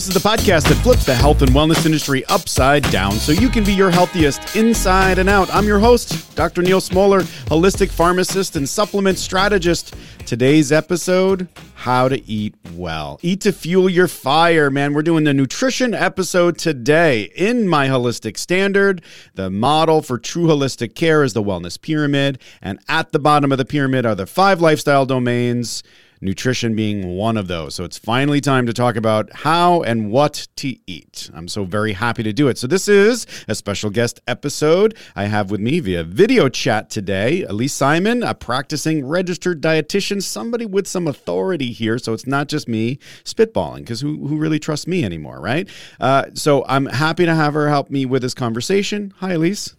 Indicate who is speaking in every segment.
Speaker 1: This is the podcast that flips the health and wellness industry upside down so you can be your healthiest inside and out. I'm your host, Dr. Neal Smoller, holistic pharmacist and supplement strategist. Today's episode How to Eat Well. Eat to fuel your fire, man. We're doing the nutrition episode today. In my holistic standard, the model for true holistic care is the wellness pyramid. And at the bottom of the pyramid are the five lifestyle domains nutrition being one of those. So it's finally time to talk about how and what to eat. I'm so very happy to do it. So this is a special guest episode I have with me via video chat today. Ilyse Simon, a practicing registered dietitian, somebody with some authority here. So it's not just me spitballing because who, who really trusts me anymore, right? Uh, so I'm happy to have her help me with this conversation. Hi, Ilyse.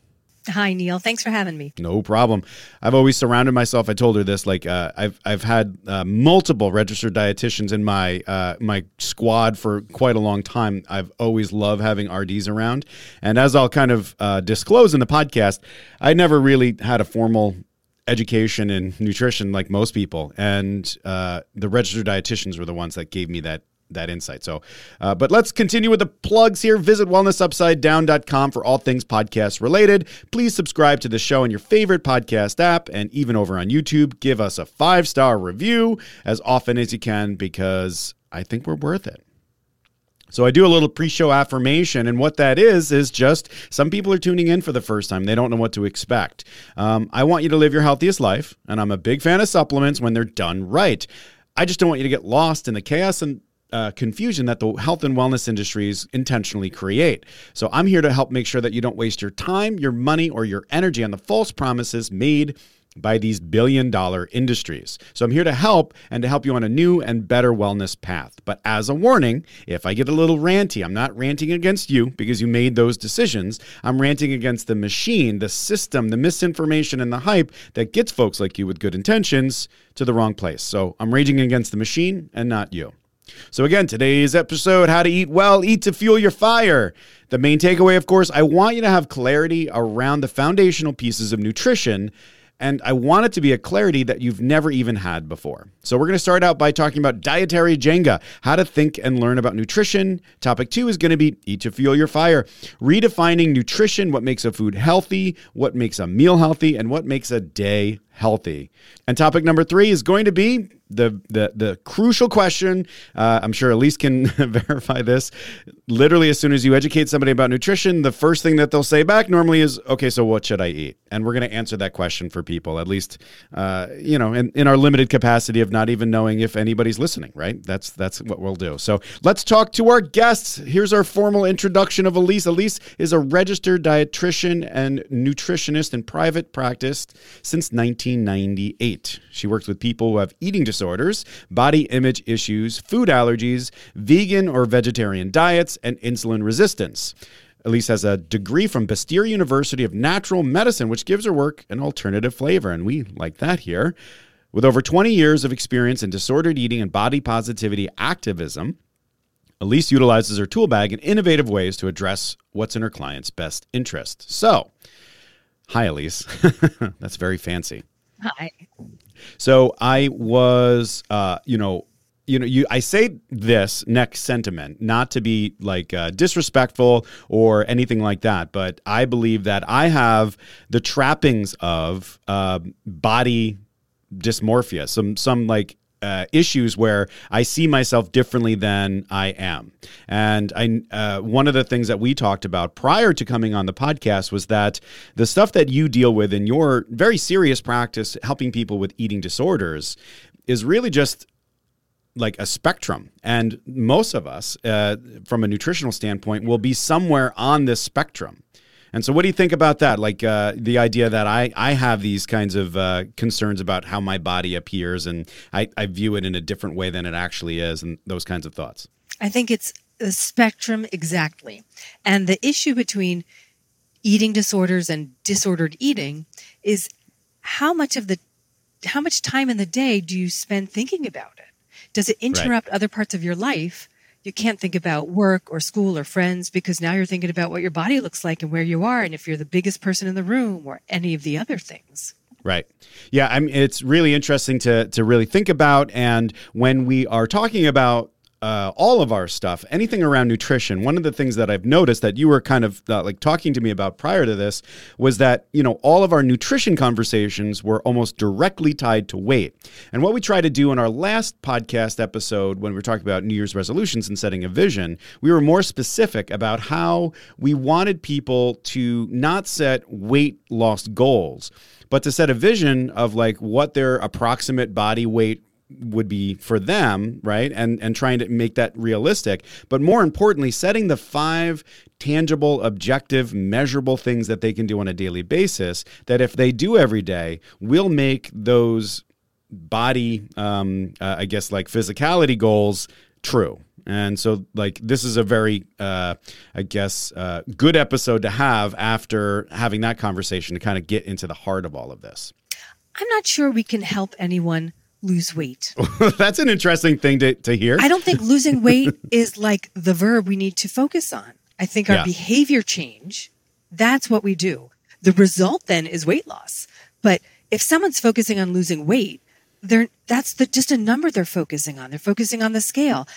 Speaker 2: Hi, Neal. Thanks for having me.
Speaker 1: No problem. I've always surrounded myself. I told her this. Like, uh, I've I've had uh, multiple registered dietitians in my uh, my squad for quite a long time. I've always loved having RDs around, and as I'll kind of uh, disclose in the podcast, I never really had a formal education in nutrition like most people, and uh, the registered dietitians were the ones that gave me that that insight. So, uh, but let's continue with the plugs here. Visit wellnessupsidedown.com for all things podcast related. Please subscribe to the show in your favorite podcast app and even over on YouTube. Give us a five star review as often as you can because I think we're worth it. So I do a little pre-show affirmation, and what that is is just some people are tuning in for the first time; they don't know what to expect. Um, I want you to live your healthiest life, and I'm a big fan of supplements when they're done right. I just don't want you to get lost in the chaos and uh, confusion that the health and wellness industries intentionally create. So I'm here to help make sure that you don't waste your time, your money, or your energy on the false promises made by these billion dollar industries. So I'm here to help and to help you on a new and better wellness path. But as a warning, if I get a little ranty, I'm not ranting against you because you made those decisions. I'm ranting against the machine, the system, the misinformation, and the hype that gets folks like you with good intentions to the wrong place. So I'm raging against the machine and not you. So, again, today's episode how to eat well, eat to fuel your fire. The main takeaway, of course, I want you to have clarity around the foundational pieces of nutrition. And I want it to be a clarity that you've never even had before. So, we're going to start out by talking about dietary Jenga, how to think and learn about nutrition. Topic two is going to be eat to fuel your fire, redefining nutrition, what makes a food healthy, what makes a meal healthy, and what makes a day healthy. And topic number three is going to be the the the crucial question. Uh, I'm sure Ilyse can verify this. Literally, as soon as you educate somebody about nutrition, the first thing that they'll say back normally is, "Okay, so what should I eat?" And we're going to answer that question for people, at least, uh, you know, in, in our limited capacity of not even knowing if anybody's listening. Right? That's that's what we'll do. So let's talk to our guests. Here's our formal introduction of Ilyse. Ilyse is a registered dietitian and nutritionist in private practice since 1998. She works with people who have eating disorders body image issues, food allergies, vegan or vegetarian diets, and insulin resistance. Ilyse has a degree from Bastyr University of Natural Medicine, which gives her work an alternative flavor, and we like that here. With over 20 years of experience in disordered eating and body positivity activism, Ilyse utilizes her tool bag in innovative ways to address what's in her client's best interest. So, hi, Ilyse. That's very fancy.
Speaker 2: Hi.
Speaker 1: So I was, uh, you know, you know, you I say this next sentiment not to be like uh, disrespectful or anything like that, but I believe that I have the trappings of uh, body dysmorphia, some some like uh, issues where I see myself differently than I am. And I, uh, one of the things that we talked about prior to coming on the podcast was that the stuff that you deal with in your very serious practice, helping people with eating disorders, is really just like a spectrum. And most of us, uh, from a nutritional standpoint, will be somewhere on this spectrum. And so, what do you think about that? Like uh, the idea that I, I have these kinds of uh, concerns about how my body appears and I, I view it in a different way than it actually is, and those kinds of thoughts.
Speaker 2: I think it's a spectrum exactly. And the issue between eating disorders and disordered eating is how much of the how much time in the day do you spend thinking about it? Does it interrupt right. other parts of your life you can't think about work or school or friends because now you're thinking about what your body looks like and where you are and if you're the biggest person in the room or any of the other things.
Speaker 1: Right. Yeah, I mean it's really interesting to to really think about and when we are talking about uh, all of our stuff, anything around nutrition, one of the things that I've noticed that you were kind of uh, like talking to me about prior to this was that, you know, all of our nutrition conversations were almost directly tied to weight. And what we tried to do in our last podcast episode, when we were talking about New Year's resolutions and setting a vision, we were more specific about how we wanted people to not set weight loss goals, but to set a vision of like what their approximate body weight would be for them, right? And and trying to make that realistic, but more importantly, setting the five tangible, objective, measurable things that they can do on a daily basis that if they do every day, will make those body um, uh, I guess like physicality goals true. And so, like, this is a very, uh, I guess, uh, good episode to have after having that conversation to kind of get into the heart of all of this.
Speaker 2: I'm not sure we can help anyone lose weight.
Speaker 1: That's an interesting thing to, to hear.
Speaker 2: I don't think losing weight is like the verb we need to focus on. I think our
Speaker 1: Yeah.
Speaker 2: behavior change, that's what we do. The result then is weight loss. But if someone's focusing on losing weight, they're that's the just a number they're focusing on. They're focusing on the scale.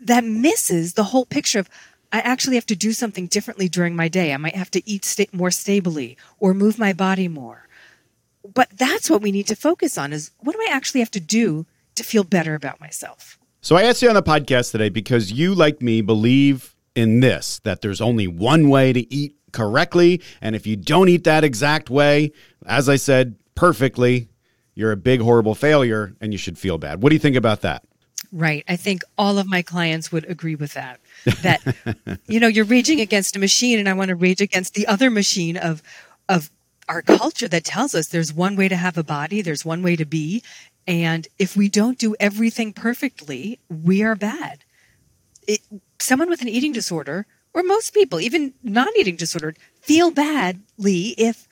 Speaker 2: That misses the whole picture of I actually have to do something differently during my day. I might have to eat sta- more stably or move my body more. But that's what we need to focus on is what do I actually have to do to feel better about myself?
Speaker 1: So I asked you on the podcast today because you, like me, believe in this that there's only one way to eat correctly. And if you don't eat that exact way, as I said perfectly, you're a big, horrible failure and you should feel bad. What do you think about that?
Speaker 2: Right. I think all of my clients would agree with that. That you know, you're raging against a machine and I want to rage against the other machine of of our culture that tells us there's one way to have a body, there's one way to be, and if we don't do everything perfectly, we are bad. It, someone with an eating disorder or most people, even non-eating disorder, feel badly if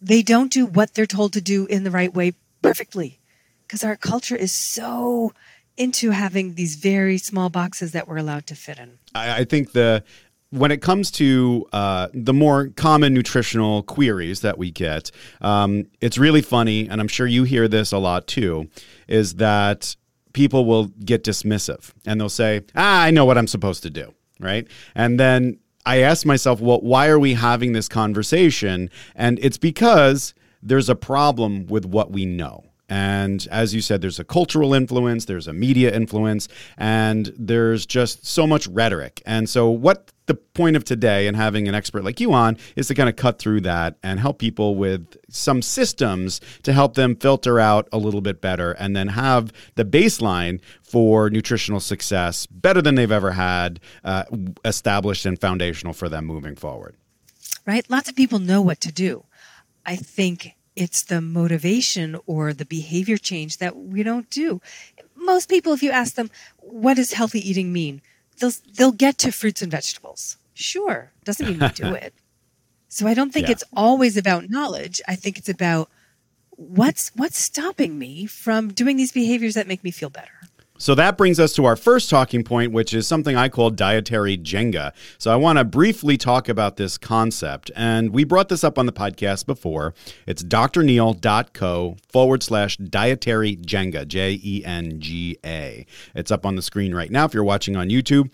Speaker 2: they don't do what they're told to do in the right way perfectly because our culture is so into having these very small boxes that we're allowed to fit in.
Speaker 1: I, I think the when it comes to uh, the more common nutritional queries that we get, um, it's really funny, and I'm sure you hear this a lot too, is that people will get dismissive and they'll say, "Ah, I know what I'm supposed to do," right? And then I ask myself, "Well, why are we having this conversation?" And it's because there's a problem with what we know. And as you said, there's a cultural influence, there's a media influence, and there's just so much rhetoric. And so, what the point of today and having an expert like you on is to kind of cut through that and help people with some systems to help them filter out a little bit better and then have the baseline for nutritional success better than they've ever had uh, established and foundational for them moving forward.
Speaker 2: Right? Lots of people know what to do. I think it's the motivation or the behavior change that we don't do. Most people, if you ask them, what does healthy eating mean? They'll, they'll get to fruits and vegetables. Sure. Doesn't mean we do it. So I don't think
Speaker 1: Yeah.
Speaker 2: it's always about knowledge. I think it's about what's what's stopping me from doing these behaviors that make me feel better.
Speaker 1: So that brings us to our first talking point, which is something I call dietary Jenga. So I want to briefly talk about this concept. And we brought this up on the podcast before. It's drneal.co forward slash dietary Jenga, J E N G A. It's up on the screen right now if you're watching on YouTube.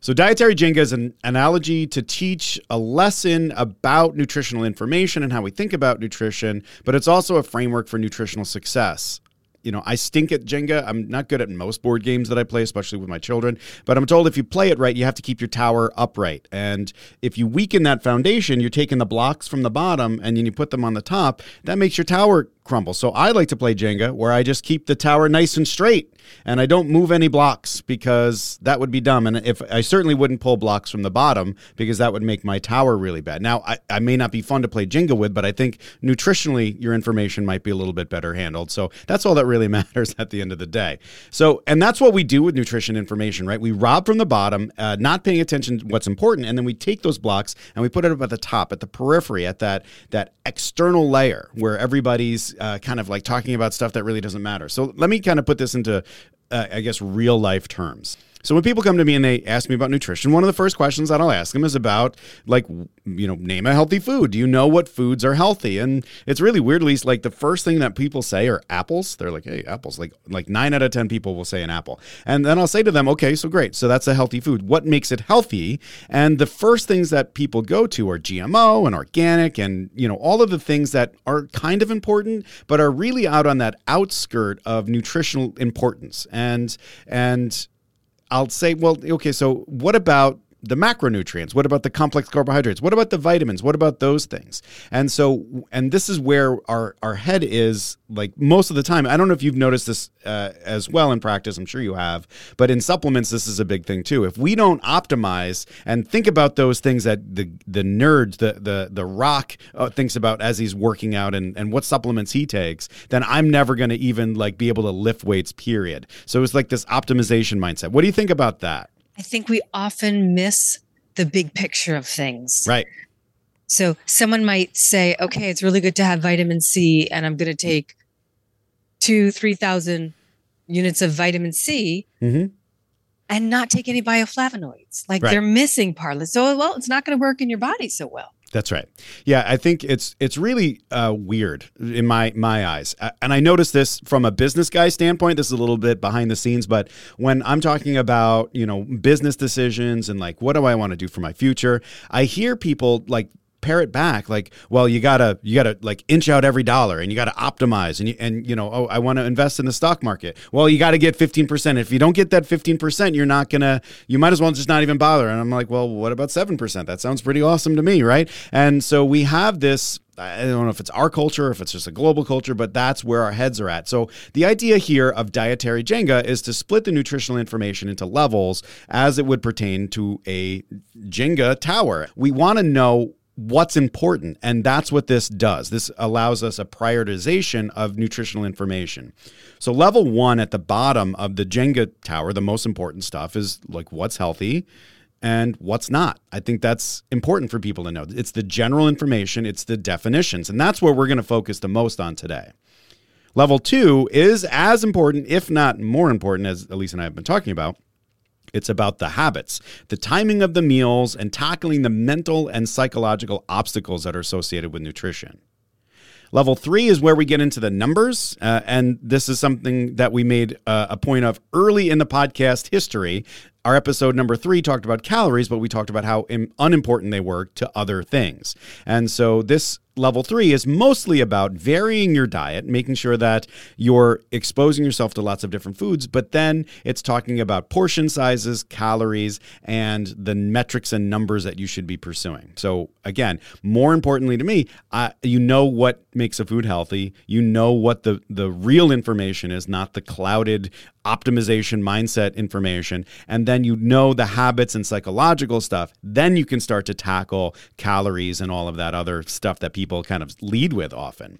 Speaker 1: So, dietary Jenga is an analogy to teach a lesson about nutritional information and how we think about nutrition, but it's also a framework for nutritional success. You know, I stink at Jenga. I'm not good at most board games that I play, especially with my children. But I'm told if you play it right, you have to keep your tower upright. And if you weaken that foundation, you're taking the blocks from the bottom and then you put them on the top. That makes your tower crumble. So I like to play Jenga where I just keep the tower nice and straight and I don't move any blocks because that would be dumb. And if I certainly wouldn't pull blocks from the bottom because that would make my tower really bad. Now, I, I may not be fun to play Jenga with, but I think nutritionally your information might be a little bit better handled. So that's all that really matters at the end of the day. So, and that's what we do with nutrition information, right? We rob from the bottom, uh, not paying attention to what's important, and then we take those blocks and we put it up at the top, at the periphery, at that that external layer where everybody's uh, kind of like talking about stuff that really doesn't matter. So let me kind of put this into, uh, I guess, real life terms. So when people come to me and they ask me about nutrition, one of the first questions that I'll ask them is about like you know, name a healthy food. Do you know what foods are healthy? And it's really weirdly least like the first thing that people say are apples. They're like, "Hey, apples." Like like 9 out of 10 people will say an apple. And then I'll say to them, "Okay, so great. So that's a healthy food. What makes it healthy?" And the first things that people go to are GMO and organic and, you know, all of the things that are kind of important but are really out on that outskirt of nutritional importance. And and I'll say, well, okay, so what about the macronutrients? What about the complex carbohydrates? What about the vitamins? What about those things? And so, and this is where our our head is like most of the time. I don't know if you've noticed this uh, as well in practice. I'm sure you have, but in supplements, this is a big thing too. If we don't optimize and think about those things that the the nerds, the the the rock uh, thinks about as he's working out and and what supplements he takes, then I'm never going to even like be able to lift weights. Period. So it's like this optimization mindset. What do you think about that?
Speaker 2: I think we often miss the big picture of things.
Speaker 1: Right.
Speaker 2: So someone might say, okay, it's really good to have vitamin C, and I'm going to take two, 3,000 units of vitamin C
Speaker 1: Mm-hmm.
Speaker 2: and not take any bioflavonoids. Like
Speaker 1: Right.
Speaker 2: they're missing part of it. So, well, it's not going to work in your body so well.
Speaker 1: That's right. Yeah, I think it's it's really uh, weird in my my eyes, and I notice this from a business guy standpoint. This is a little bit behind the scenes, but when I'm talking about you know business decisions and like what do I want to do for my future, I hear people like parrot back like well you gotta you gotta like inch out every dollar and you gotta optimize and you and you know oh i want to invest in the stock market. Well you gotta get 15% if you don't get that 15% you're not gonna you might as well just not even bother. And i'm like well what about 7% that sounds pretty awesome to me right? And so we have this I don't know if it's our culture, if it's just a global culture, but that's where our heads are at. So, the idea here of dietary Jenga is to split the nutritional information into levels as it would pertain to a Jenga tower. We want to know what's important, and that's what this does. This allows us a prioritization of nutritional information. So, level one at the bottom of the Jenga tower, the most important stuff is like what's healthy and what's not. I think that's important for people to know. It's the general information, it's the definitions, and that's where we're going to focus the most on today. Level two is as important, if not more important, as Ilyse and I have been talking about. It's about the habits, the timing of the meals, and tackling the mental and psychological obstacles that are associated with nutrition. Level three is where we get into the numbers. Uh, and this is something that we made uh, a point of early in the podcast history. Our episode number three talked about calories, but we talked about how Im- unimportant they were to other things. And so this level three is mostly about varying your diet, making sure that you're exposing yourself to lots of different foods, but then it's talking about portion sizes, calories, and the metrics and numbers that you should be pursuing. So, again, more importantly to me, you know what makes a food healthy. You know what the, the real information is, not the clouded optimization mindset information. And then you know the habits and psychological stuff. Then you can start to tackle calories and all of that other stuff that people kind of lead with often.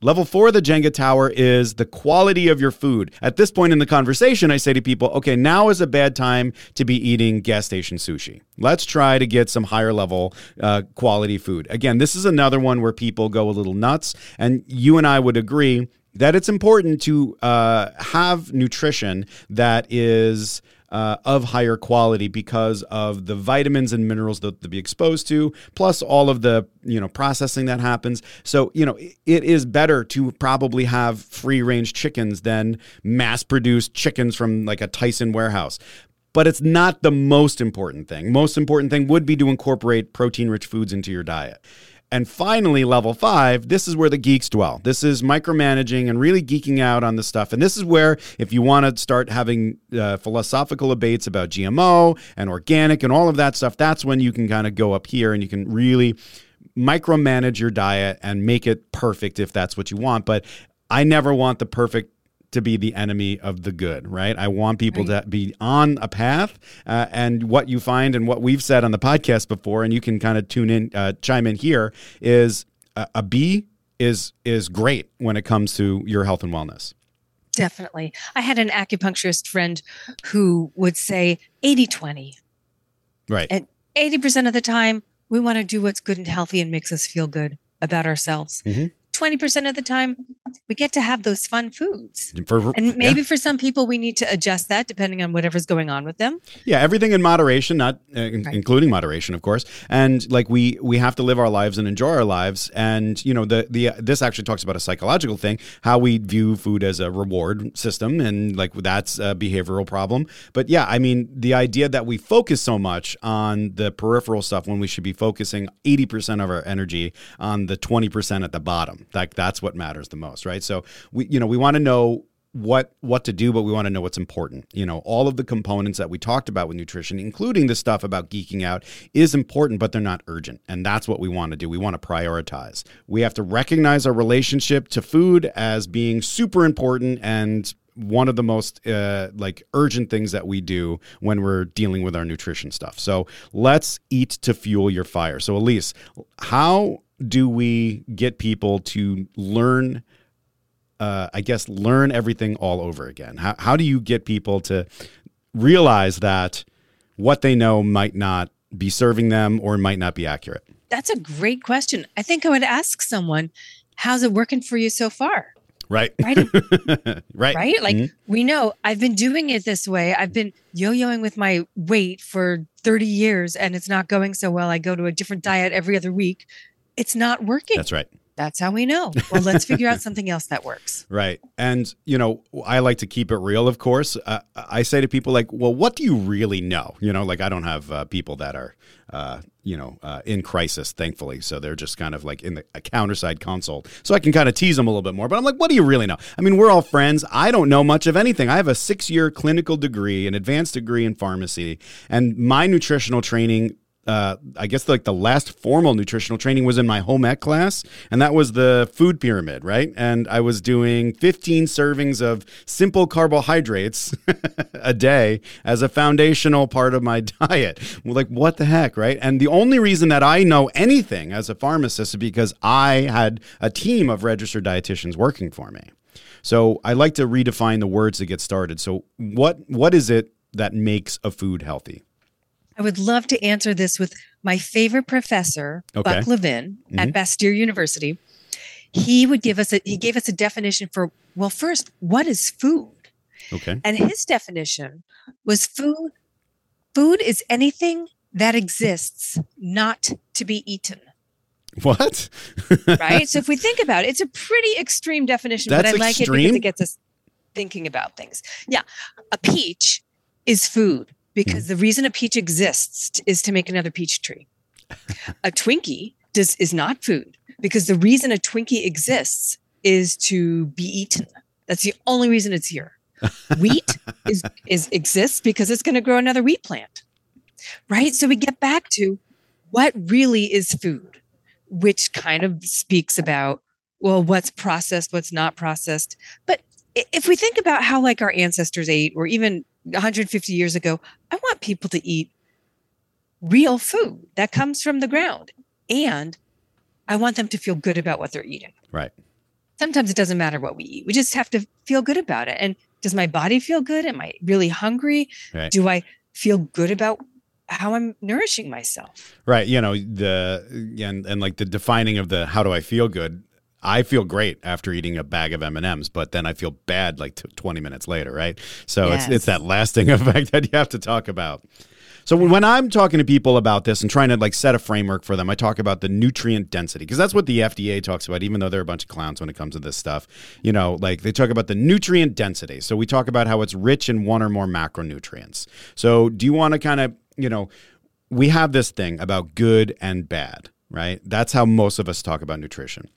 Speaker 1: Level four of the Jenga Tower is the quality of your food. At this point in the conversation, I say to people, okay, now is a bad time to be eating gas station sushi. Let's try to get some higher level uh, quality food. Again, this is another one where people go a little nuts, and you and I would agree that it's important to uh, have nutrition that is uh, of higher quality because of the vitamins and minerals that they'll be exposed to, plus all of the you know processing that happens. So you know it is better to probably have free range chickens than mass produced chickens from like a Tyson warehouse. But it's not the most important thing. Most important thing would be to incorporate protein rich foods into your diet. And finally, level five, this is where the geeks dwell. This is micromanaging and really geeking out on the stuff. And this is where, if you want to start having uh, philosophical debates about GMO and organic and all of that stuff, that's when you can kind of go up here and you can really micromanage your diet and make it perfect if that's what you want. But I never want the perfect to be the enemy of the good, right? I want people
Speaker 2: Right.
Speaker 1: to be on a path, uh, and what you find and what we've said on the podcast before, and you can kind of tune in, uh, chime in here, is a, a B is is great when it comes to your health and wellness.
Speaker 2: Definitely. I had an acupuncturist friend who would say 80 20.
Speaker 1: Right.
Speaker 2: And 80% of the time, we want to do what's good and healthy and makes us feel good about ourselves.
Speaker 1: Mhm.
Speaker 2: 20% of the time, we get to have those fun foods.
Speaker 1: For,
Speaker 2: And
Speaker 1: yeah.
Speaker 2: maybe for some people, we need to adjust that depending on whatever's going on with them.
Speaker 1: Yeah, everything in moderation, not uh,
Speaker 2: Right.
Speaker 1: including moderation, of course. And like we we have to live our lives and enjoy our lives. And you know, the the this actually talks about a psychological thing, how we view food as a reward system, and like that's a behavioral problem. But yeah, I mean, the idea that we focus so much on the peripheral stuff when we should be focusing eighty percent of our energy on the twenty percent at the bottom. Like that's what matters the most, right? So we you know we want to know what what to do but we want to know what's important. You know all of the components that we talked about with nutrition including the stuff about geeking out is important but they're not urgent and that's what we want to do. We want to prioritize. We have to recognize our relationship to food as being super important and one of the most uh, like urgent things that we do when we're dealing with our nutrition stuff. So let's eat to fuel your fire. So Ilyse how do we get people to learn uh, I guess, learn everything all over again? How, how do you get people to realize that what they know might not be serving them or might not be accurate?
Speaker 2: That's a great question. I think I would ask someone, how's it working for you so far?
Speaker 1: Right.
Speaker 2: Right.
Speaker 1: right.
Speaker 2: right? Like
Speaker 1: Mhm.
Speaker 2: we know I've been doing it this way. I've been yo-yoing with my weight for 30 years and it's not going so well. I go to a different diet every other week. It's not working.
Speaker 1: That's right.
Speaker 2: That's how we know. Well, let's figure out something else that works.
Speaker 1: Right. And, you know, I like to keep it real, of course. Uh, I say to people, like, well, what do you really know? You know, like, I don't have uh, people that are, uh, you know, uh, in crisis, thankfully. So they're just kind of like in the a counterside consult. So I can kind of tease them a little bit more. But I'm like, what do you really know? I mean, we're all friends. I don't know much of anything. I have a six year clinical degree, an advanced degree in pharmacy, and my nutritional training uh, I guess like the last formal nutritional training was in my home ec class, and that was the food pyramid, right? And I was doing 15 servings of simple carbohydrates a day as a foundational part of my diet. Like, what the heck, right? And the only reason that I know anything as a pharmacist is because I had a team of registered dietitians working for me. So I like to redefine the words to get started. So what what is it that makes a food healthy?
Speaker 2: I would love to answer this with my favorite professor,
Speaker 1: Okay.
Speaker 2: Buck Levin
Speaker 1: Mhm.
Speaker 2: at Bastyr University. He would give us a he gave us a definition for well, first, what is food?
Speaker 1: Okay.
Speaker 2: And his definition was food food is anything that exists not to be eaten.
Speaker 1: What?
Speaker 2: Right? so if we think about it, it's a pretty extreme definition, That's but I like it because it gets us thinking about things. Yeah. A peach is food because
Speaker 1: Hmm.
Speaker 2: the reason a peach exists is to make another peach tree. a Twinkie does is not food because the reason a Twinkie exists is to be eaten. That's the only reason it's here. Wheat is is exists because it's going to grow another wheat plant. Right? So we get back to what really is food, which kind of speaks about well what's processed, what's not processed. But if we think about how like our ancestors ate or even 150 years ago, I want people to eat real food that comes from the ground and I want them to feel good about what they're eating
Speaker 1: Right.
Speaker 2: sometimes it doesn't matter what we eat. We just have to feel good about it. And does my body feel good? Am I really hungry?
Speaker 1: Right.
Speaker 2: Do I feel good about how I'm nourishing myself?
Speaker 1: Right. You know, the and and like the defining of the how do I feel good? I feel great after eating a bag of M&Ms, but then I feel bad like t- 20 minutes later, right? So it's
Speaker 2: Yes.
Speaker 1: it's that lasting effect that you have to talk about. So when when I'm talking to people about this and trying to like set a framework for them, I talk about the nutrient density because that's what the FDA talks about. Even though they're a bunch of clowns when it comes to this stuff, you know, like they talk about the nutrient density. So we talk about how it's rich in one or more macronutrients. So do you want to kind of, you know, we have this thing about good and bad, right? That's how most of us talk about nutrition.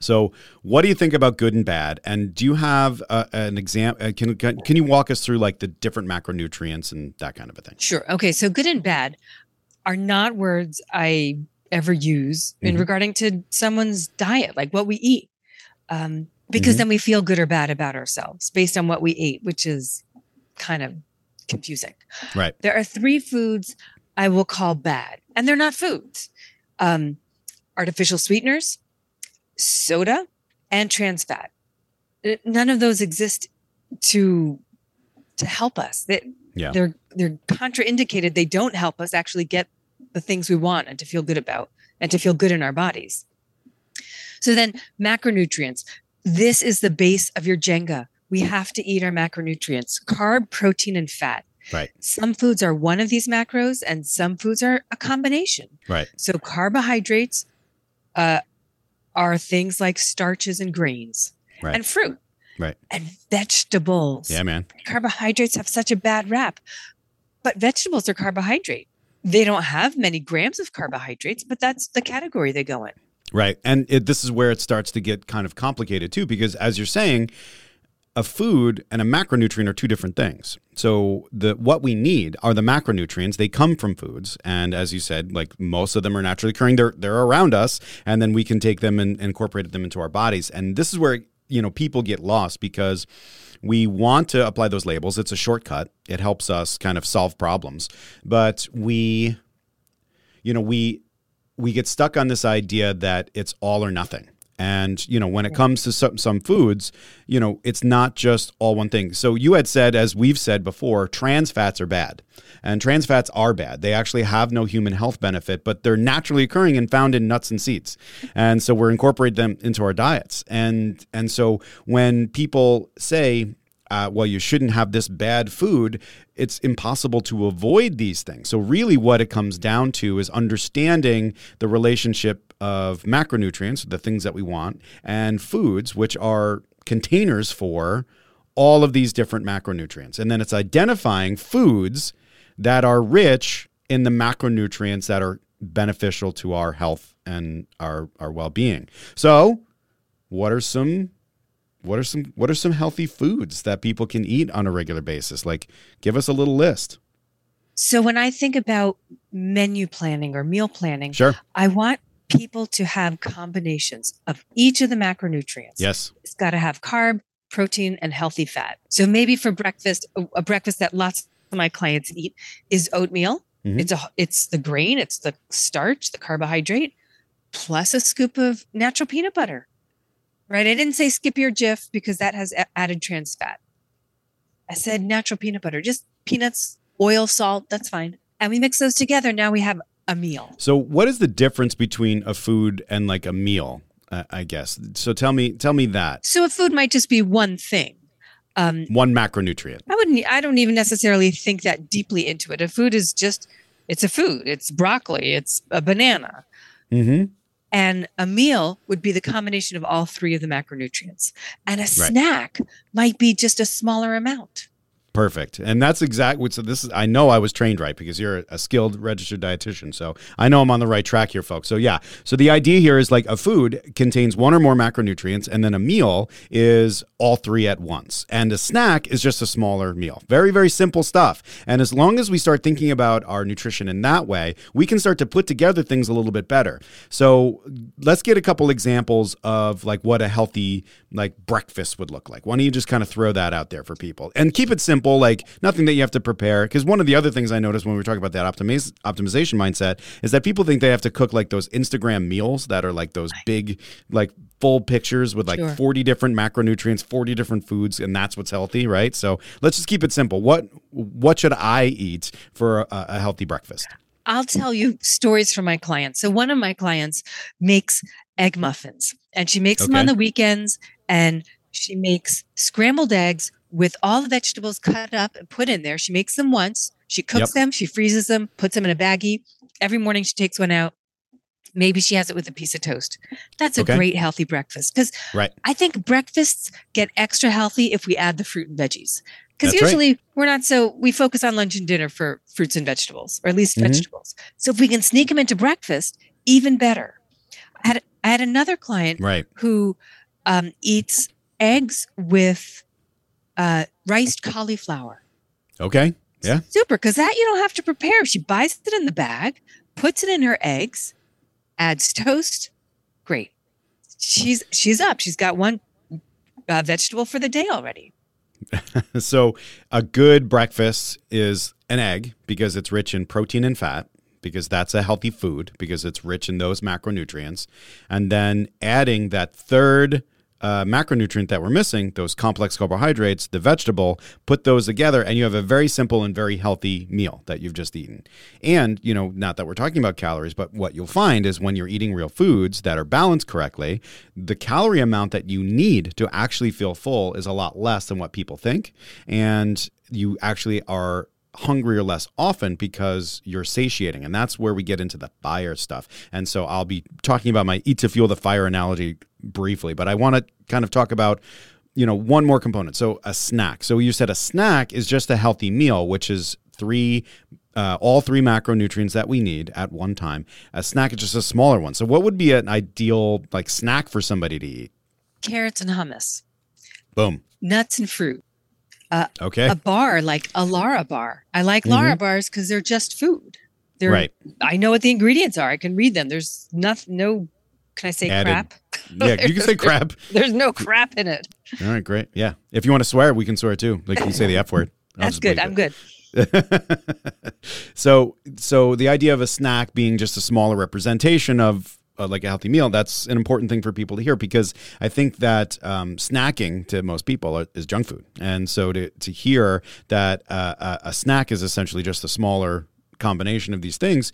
Speaker 1: So, what do you think about good and bad? And do you have uh, an example? Uh, can, can can you walk us through like the different macronutrients and that kind of a thing?
Speaker 2: Sure. Okay. So good and bad are not words I ever use in
Speaker 1: Mhm.
Speaker 2: regarding to someone's diet, like what we eat. Um, because
Speaker 1: Mhm.
Speaker 2: then we feel good or bad about ourselves based on what we ate, which is kind of confusing.
Speaker 1: Right.
Speaker 2: There are three foods I will call bad, and they're not foods um, artificial sweeteners, soda, and trans fat. None of those exist to to help us. They,
Speaker 1: Yeah.
Speaker 2: They're they're contraindicated. They don't help us actually get the things we want and to feel good about and to feel good in our bodies. So then macronutrients. This is the base of your Jenga. We have to eat our macronutrients, carb, protein, and fat.
Speaker 1: Right.
Speaker 2: Some foods are one of these macros and some foods are a combination.
Speaker 1: Right.
Speaker 2: So carbohydrates uh, are things like starches and grains
Speaker 1: Right.
Speaker 2: and fruit
Speaker 1: Right.
Speaker 2: and vegetables.
Speaker 1: Yeah, man.
Speaker 2: Carbohydrates have such a bad rap, but vegetables are carbohydrate. They don't have many grams of carbohydrates, but that's the category they go in.
Speaker 1: Right. And it, this is where it starts to get kind of complicated too, because as you're saying, a food and a macronutrient are two different things. So the what we need are the macronutrients. They come from foods, and as you said, like most of them are naturally occurring. They're they're around us, and then we can take them and incorporate them into our bodies. And this is where you know people get lost because we want to apply those labels. It's a shortcut. It helps us kind of solve problems, but we, you know, we we get stuck on this idea that it's all or nothing. And you know, when it comes to some, some foods, you know, it's not just all one thing. So you had said, as we've said before, trans fats are bad, and trans fats are bad. They actually have no human health benefit, but they're naturally occurring and found in nuts and seeds, and so we're incorporating them into our diets. And and so when people say, uh, well, you shouldn't have this bad food, it's impossible to avoid these things. So, really, what it comes down to is understanding the relationship of macronutrients, the things that we want, and foods, which are containers for all of these different macronutrients. And then it's identifying foods that are rich in the macronutrients that are beneficial to our health and our, our well being. So, what are some what are some what are some healthy foods that people can eat on a regular basis like give us a little list
Speaker 2: So when I think about menu planning or meal planning,
Speaker 1: sure
Speaker 2: I want people to have combinations of each of the macronutrients.
Speaker 1: yes
Speaker 2: It's got to have carb, protein, and healthy fat. So maybe for breakfast, a, a breakfast that lots of my clients eat is oatmeal.
Speaker 1: Mhm.
Speaker 2: It's a it's the grain, it's the starch, the carbohydrate, plus a scoop of natural peanut butter. Right? I didn't say skip your Jif because that has added trans fat. I said natural peanut butter, just peanuts, oil, salt, that's fine. And we mix those together. Now we have a meal.
Speaker 1: so what is the difference between a food and like a meal uh, i guess so tell me tell me that
Speaker 2: So a food might just be one thing. Um,
Speaker 1: one macronutrient
Speaker 2: I wouldn't. I don't even necessarily think that deeply into it. A food is just. It's a food. It's broccoli. It's a banana.
Speaker 1: mm-hmm
Speaker 2: And a meal would be the combination of all three of the macronutrients. And a
Speaker 1: Right.
Speaker 2: snack might be just a smaller amount.
Speaker 1: Perfect. And that's exactly so this is I know I was trained right because you're a skilled registered dietitian. So I know I'm on the right track here, folks. So yeah. So the idea here is like a food contains one or more macronutrients, and then a meal is all three at once. And a snack is just a smaller meal. Very, very simple stuff. And as long as we start thinking about our nutrition in that way, we can start to put together things a little bit better. So let's get a couple examples of like what a healthy like breakfast would look like. Why don't you just kind of throw that out there for people and keep it simple, like nothing that you have to prepare. Because one of the other things I noticed when we were talking about that optimiz- optimization mindset is that people think they have to cook like those Instagram meals that are like those big, like full pictures with like
Speaker 2: Sure.
Speaker 1: 40 different macronutrients, 40 different foods, and that's what's healthy, right? So let's just keep it simple. What what should I eat for a, a healthy breakfast?
Speaker 2: I'll tell you stories from my clients. So one of my clients makes egg muffins, and she makes them on the weekends, and she makes scrambled eggs with all the vegetables cut up and put in there. She makes them once. She cooks
Speaker 1: Yep.
Speaker 2: them. She freezes them, puts them in a baggie. Every morning she takes one out. Maybe she has it with a piece of toast. That's a
Speaker 1: Okay.
Speaker 2: great healthy breakfast because
Speaker 1: Right.
Speaker 2: I think breakfasts get extra healthy if we add the fruit and veggies. Because
Speaker 1: That's right.
Speaker 2: usually we're not so we focus on lunch and dinner for fruits and vegetables, or at least
Speaker 1: Mhm.
Speaker 2: vegetables. So if we can sneak them into breakfast, even better. I had I had another client
Speaker 1: Right.
Speaker 2: who um, eats eggs with uh, riced cauliflower.
Speaker 1: Okay. Yeah.
Speaker 2: Super, because that you don't have to prepare. She buys it in the bag, puts it in her eggs, adds toast. Great. She's she's up. She's got one uh, vegetable for the day already.
Speaker 1: So, a good breakfast is an egg because it's rich in protein and fat, because that's a healthy food, because it's rich in those macronutrients. And then adding that third uh, macronutrient that we're missing, those complex carbohydrates, the vegetable, put those together, and you have a very simple and very healthy meal that you've just eaten. And, you know, not that we're talking about calories, but what you'll find is when you're eating real foods that are balanced correctly, the calorie amount that you need to actually feel full is a lot less than what people think. And you actually are hungrier less often because you're satiating. And that's where we get into the fire stuff. And so I'll be talking about my eat to fuel the fire analogy briefly, but I want to kind of talk about you know one more component so a snack so you said a snack is just a healthy meal which is three uh, all three macronutrients that we need at one time a snack is just a smaller one so what would be an ideal like snack for somebody to eat
Speaker 2: Carrots and hummus,
Speaker 1: boom
Speaker 2: nuts and fruit.
Speaker 1: Okay
Speaker 2: A bar like a Lara bar. I like Lara mm-hmm. bars because they're just food. They're,
Speaker 1: right
Speaker 2: I know what the ingredients are. I can read them. There's nothing, no, can I say
Speaker 1: Added.
Speaker 2: crap?
Speaker 1: yeah you can say crap
Speaker 2: There's no crap in it.
Speaker 1: all right great yeah if you want to swear we can swear too like you say the f word I'll
Speaker 2: That's good. I'm
Speaker 1: it.
Speaker 2: good.
Speaker 1: so so the idea of a snack being just a smaller representation of uh, like a healthy meal that's an important thing for people to hear because i think that um, snacking to most people are, is junk food and so to, to hear that uh, a, a snack is essentially just a smaller combination of these things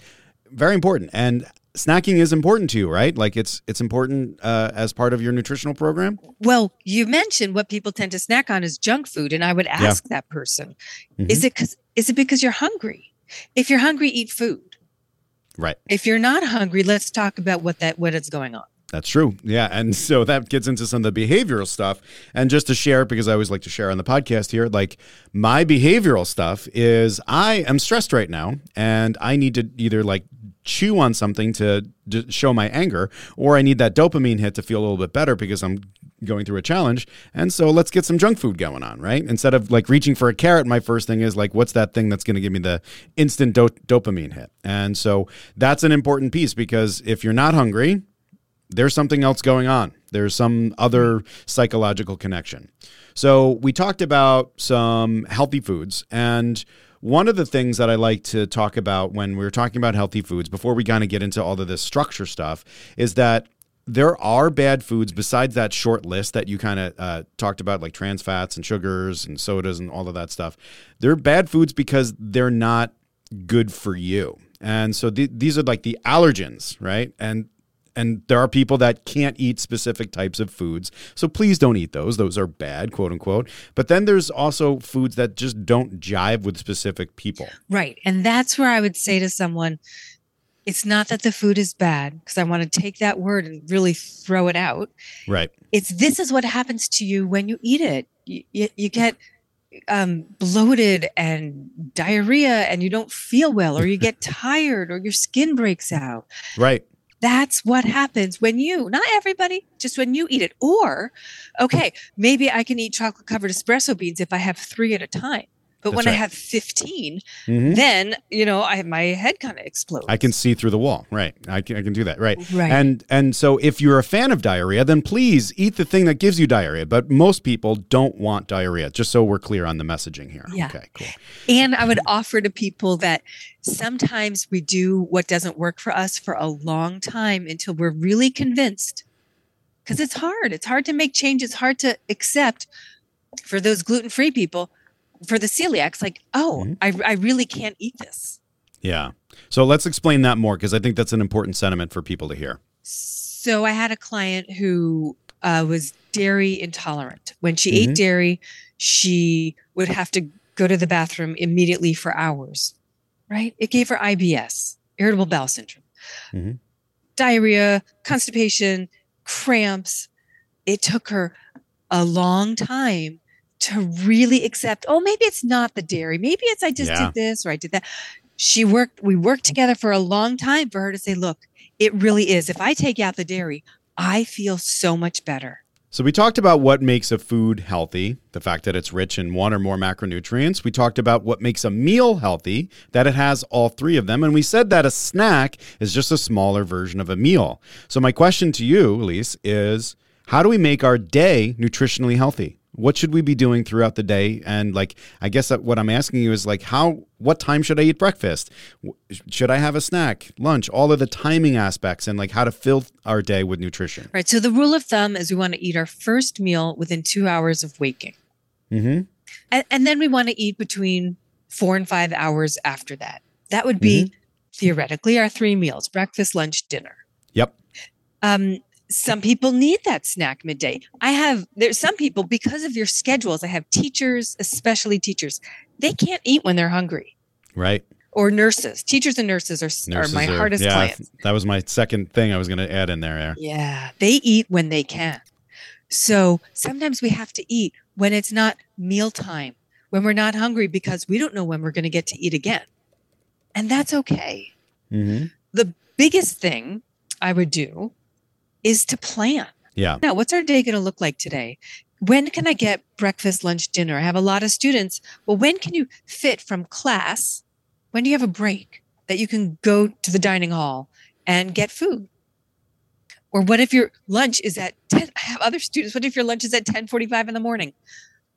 Speaker 1: very important and snacking is important to you right like it's it's important uh, as part of your nutritional program
Speaker 2: Well, you mentioned what people tend to snack on is junk food, and I would ask that person,
Speaker 1: Mhm.
Speaker 2: is it because is it because you're hungry? If you're hungry, eat food.
Speaker 1: Right
Speaker 2: If you're not hungry, let's talk about what that what is going on.
Speaker 1: That's true. Yeah. And so that gets into some of the behavioral stuff. And just to share, because I always like to share on the podcast here, like my behavioral stuff is I am stressed right now and I need to either like chew on something to d- show my anger or I need that dopamine hit to feel a little bit better because I'm going through a challenge. And so let's get some junk food going on, right? Instead of like reaching for a carrot, my first thing is like, what's that thing that's going to give me the instant do- dopamine hit? And so that's an important piece because if you're not hungry, there's something else going on. There's some other psychological connection. So, we talked about some healthy foods. And one of the things that I like to talk about when we're talking about healthy foods, before we kind of get into all of this structure stuff, is that there are bad foods besides that short list that you kind of uh, talked about, like trans fats and sugars and sodas and all of that stuff. They're bad foods because they're not good for you. And so th- these are like the allergens, right? And and there are people that can't eat specific types of foods. So please don't eat those. Those are bad, quote unquote. But then there's also foods that just don't jive with specific people.
Speaker 2: Right. And that's where I would say to someone, it's not that the food is bad, because I want to take that word and really throw it out.
Speaker 1: Right.
Speaker 2: It's this is what happens to you when you eat it. You, you, you get um, bloated and diarrhea, and you don't feel well, or you get tired, or your skin breaks out.
Speaker 1: Right.
Speaker 2: That's what happens when you, not everybody, just when you eat it. Or, okay, maybe I can eat chocolate covered espresso beans if I have three at a time. But
Speaker 1: That's
Speaker 2: when I have 15,
Speaker 1: Mhm.
Speaker 2: then, you know, I have my head kind of explodes.
Speaker 1: I can see through the wall. Right. I can, I can do that. Right.
Speaker 2: Right.
Speaker 1: And and so if you're a fan of diarrhea, then please eat the thing that gives you diarrhea. But most people don't want diarrhea, just so we're clear on the messaging here.
Speaker 2: Yeah.
Speaker 1: Okay, cool.
Speaker 2: And I would offer to people that sometimes we do what doesn't work for us for a long time until we're really convinced. Because it's hard. It's hard to make change. It's hard to accept for those gluten free people, for the celiacs, like, oh,
Speaker 1: Mhm.
Speaker 2: I, I really can't eat this.
Speaker 1: Yeah. So let's explain that more because I think that's an important sentiment for people to hear.
Speaker 2: So I had a client who uh, was dairy intolerant. When she
Speaker 1: Mhm.
Speaker 2: ate dairy, she would have to go to the bathroom immediately for hours. Right? It gave her IBS, irritable bowel syndrome,
Speaker 1: Mhm.
Speaker 2: diarrhea, constipation, cramps. It took her a long time to really accept. Oh, maybe it's not the dairy. Maybe it's I just
Speaker 1: Yeah.
Speaker 2: did this or I did that. She worked. We worked together for a long time for her to say, "Look, it really is. If I take out the dairy, I feel so much better.
Speaker 1: So we talked about what makes a food healthy, the fact that it's rich in one or more macronutrients. We talked about what makes a meal healthy, that it has all three of them, and we said that a snack is just a smaller version of a meal. So my question to you, Ilyse, is how do we make our day nutritionally healthy? What should we be doing throughout the day? And like, I guess that what I'm asking you is like, how, what time should I eat breakfast? Should I have a snack, lunch, all of the timing aspects and like how to fill our day with nutrition?
Speaker 2: Right. So the rule of thumb is we want to eat our first meal within two hours of waking.
Speaker 1: Mm-hmm.
Speaker 2: And, and then we want to eat between four and five hours after that. That would be theoretically our three meals breakfast, lunch, dinner.
Speaker 1: Yep.
Speaker 2: Um, some people need that snack midday. I have, there's some people, because of your schedules, I have teachers, especially teachers, they can't eat when they're hungry.
Speaker 1: Right.
Speaker 2: Or nurses. Teachers and nurses are, are my
Speaker 1: are-
Speaker 2: hardest
Speaker 1: yeah,
Speaker 2: clients.
Speaker 1: That was my second thing I was going to add in there.
Speaker 2: Yeah, they eat when they can. So sometimes we have to eat when it's not mealtime, when we're not hungry because we don't know when we're going to get to eat again. And that's okay.
Speaker 1: Mm-hmm.
Speaker 2: The biggest thing I would do is to plan.
Speaker 1: Yeah.
Speaker 2: Now, what's our day going to look like today? When can I get breakfast, lunch, dinner? I have a lot of students. Well, when can you fit from class? When do you have a break that you can go to the dining hall and get food? Or what if your lunch is at 10? I have other students. What if your lunch is at 10:45 in the morning?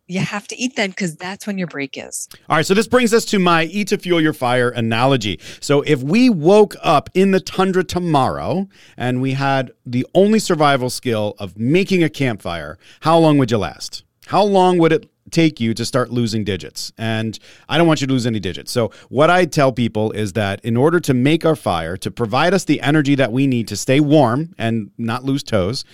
Speaker 2: You have to eat then because that's when your break is.
Speaker 1: All right, so this brings us to my eat to fuel your fire analogy. So if we woke up in the tundra tomorrow and we had the only survival skill of making a campfire, how long would you last? How long would it take you to start losing digits? And I don't want you to lose any digits. So what I tell people is that in order to make our fire, to provide us the energy that we need to stay warm and not lose toes,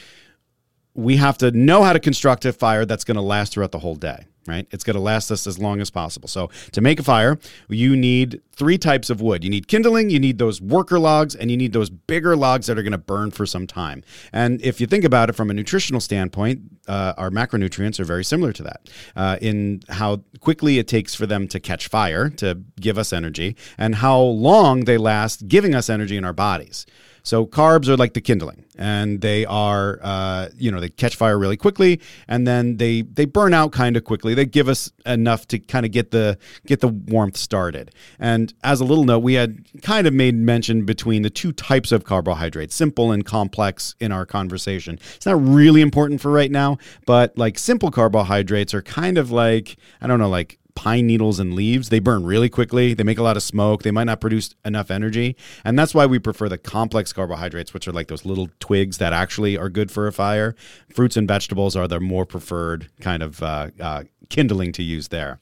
Speaker 1: we have to know how to construct a fire that's going to last throughout the whole day, right? It's going to last us as long as possible. So, to make a fire, you need three types of wood. You need kindling, you need those worker logs, and you need those bigger logs that are going to burn for some time. And if you think about it from a nutritional standpoint, uh, our macronutrients are very similar to that uh, in how quickly it takes for them to catch fire, to give us energy, and how long they last giving us energy in our bodies. So carbs are like the kindling, and they are, uh, you know, they catch fire really quickly, and then they they burn out kind of quickly. They give us enough to kind of get the get the warmth started. And as a little note, we had kind of made mention between the two types of carbohydrates, simple and complex, in our conversation. It's not really important for right now, but like simple carbohydrates are kind of like I don't know, like pine needles and leaves. They burn really quickly. They make a lot of smoke. They might not produce enough energy. And that's why we prefer the complex carbohydrates, which are like those little twigs that actually are good for a fire. Fruits and vegetables are the more preferred kind of uh, uh, kindling to use there.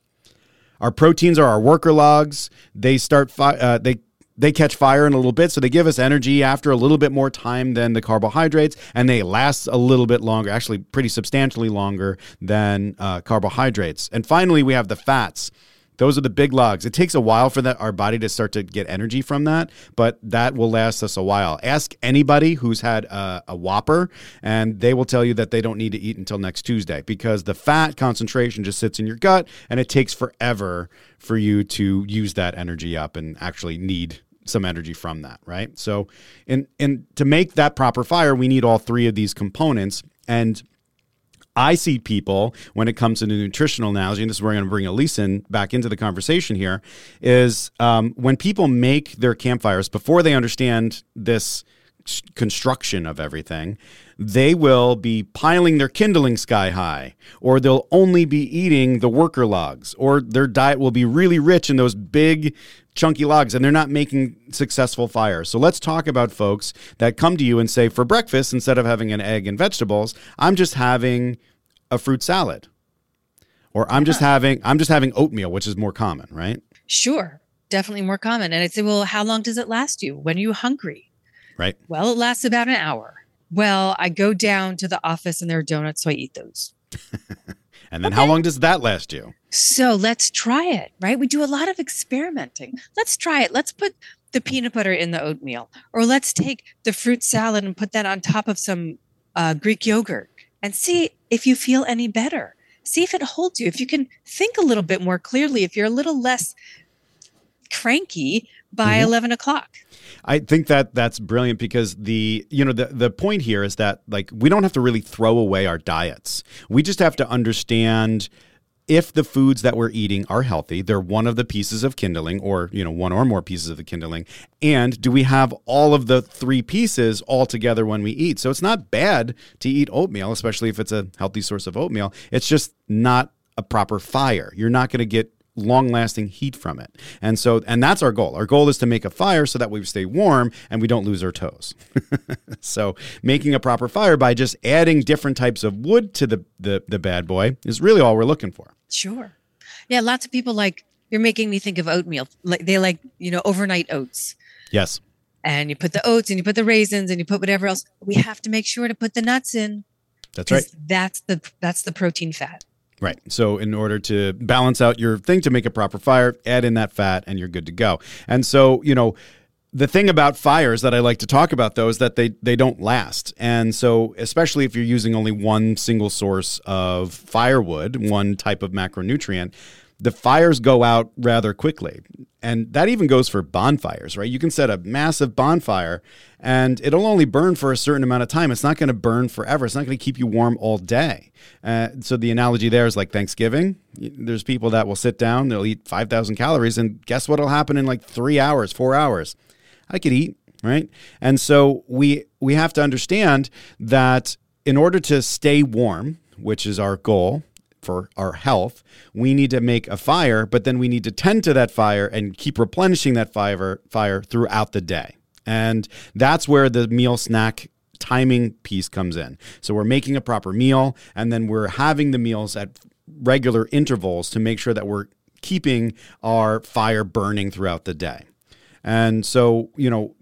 Speaker 1: Our proteins are our worker logs. They start fi- uh, they they catch fire in a little bit, so they give us energy after a little bit more time than the carbohydrates, and they last a little bit longer, actually pretty substantially longer than uh, carbohydrates. And finally, we have the fats. Those are the big logs. It takes a while for that our body to start to get energy from that, but that will last us a while. Ask anybody who's had a, a Whopper, and they will tell you that they don't need to eat until next Tuesday because the fat concentration just sits in your gut, and it takes forever for you to use that energy up and actually need some energy from that, right? So, and and to make that proper fire, we need all three of these components and I see people when it comes to the nutritional analogy, and this is where I'm going to bring Ilyse in back into the conversation here, is um, when people make their campfires before they understand this construction of everything, they will be piling their kindling sky high, or they'll only be eating the worker logs, or their diet will be really rich in those big chunky logs and they're not making successful fires. So let's talk about folks that come to you and say for breakfast instead of having an egg and vegetables, I'm just having a fruit salad. Or I'm just having I'm just having oatmeal, which is more common, right?
Speaker 2: Sure, definitely more common. And I'd say, well, how long does it last you? When are you hungry?
Speaker 1: Right.
Speaker 2: Well, it lasts about an hour. Well, I go down to the office and there are donuts, so I eat those.
Speaker 1: And then how long does that last you?
Speaker 2: So let's try it, right? We do a lot of experimenting. Let's try it. Let's put the peanut butter in the oatmeal, or let's take the fruit salad and put that on top of some uh, Greek yogurt and see if you feel any better. See if it holds you. If you can think a little bit more clearly, if you're a little less cranky by
Speaker 1: Mhm.
Speaker 2: 11 o'clock.
Speaker 1: I think that that's brilliant because the you know the the point here is that like we don't have to really throw away our diets. We just have to understand if the foods that we're eating are healthy, they're one of the pieces of kindling or, you know, one or more pieces of the kindling. And do we have all of the three pieces all together when we eat? So it's not bad to eat oatmeal, especially if it's a healthy source of oatmeal. It's just not a proper fire. You're not going to get long lasting heat from it. And so, and that's our goal. Our goal is to make a fire so that we stay warm and we don't lose our toes. so, making a proper fire by just adding different types of wood to the, the, the bad boy is really all we're looking for.
Speaker 2: Sure. Yeah. Lots of people like, you're making me think of oatmeal. Like they like, you know, overnight oats.
Speaker 1: Yes.
Speaker 2: And you put the oats and you put the raisins and you put whatever else. We have to make sure to put the nuts in.
Speaker 1: That's right.
Speaker 2: That's the that's the protein fat.
Speaker 1: Right. So, in order to balance out your thing to make a proper fire, add in that fat and you're good to go. And so, you know, the thing about fires that I like to talk about though is that they they don't last. And so especially if you're using only one single source of firewood, one type of macronutrient, the fires go out rather quickly. And that even goes for bonfires, right? You can set a massive bonfire and it'll only burn for a certain amount of time. It's not going to burn forever. It's not going to keep you warm all day. Uh, so the analogy there is like Thanksgiving. There's people that will sit down, they'll eat 5,000 calories, and guess what will happen in like three hours, four hours? I could eat, right? And so we we have to understand that in order to stay warm, which is our goal, for our health, we need to make a fire, but then we need to tend to that fire and keep replenishing that fire fire throughout the day. And that's where the meal snack timing piece comes in. So we're making a proper meal and then we're having the meals at regular intervals to make sure that we're keeping our fire burning throughout the day. And so, you know,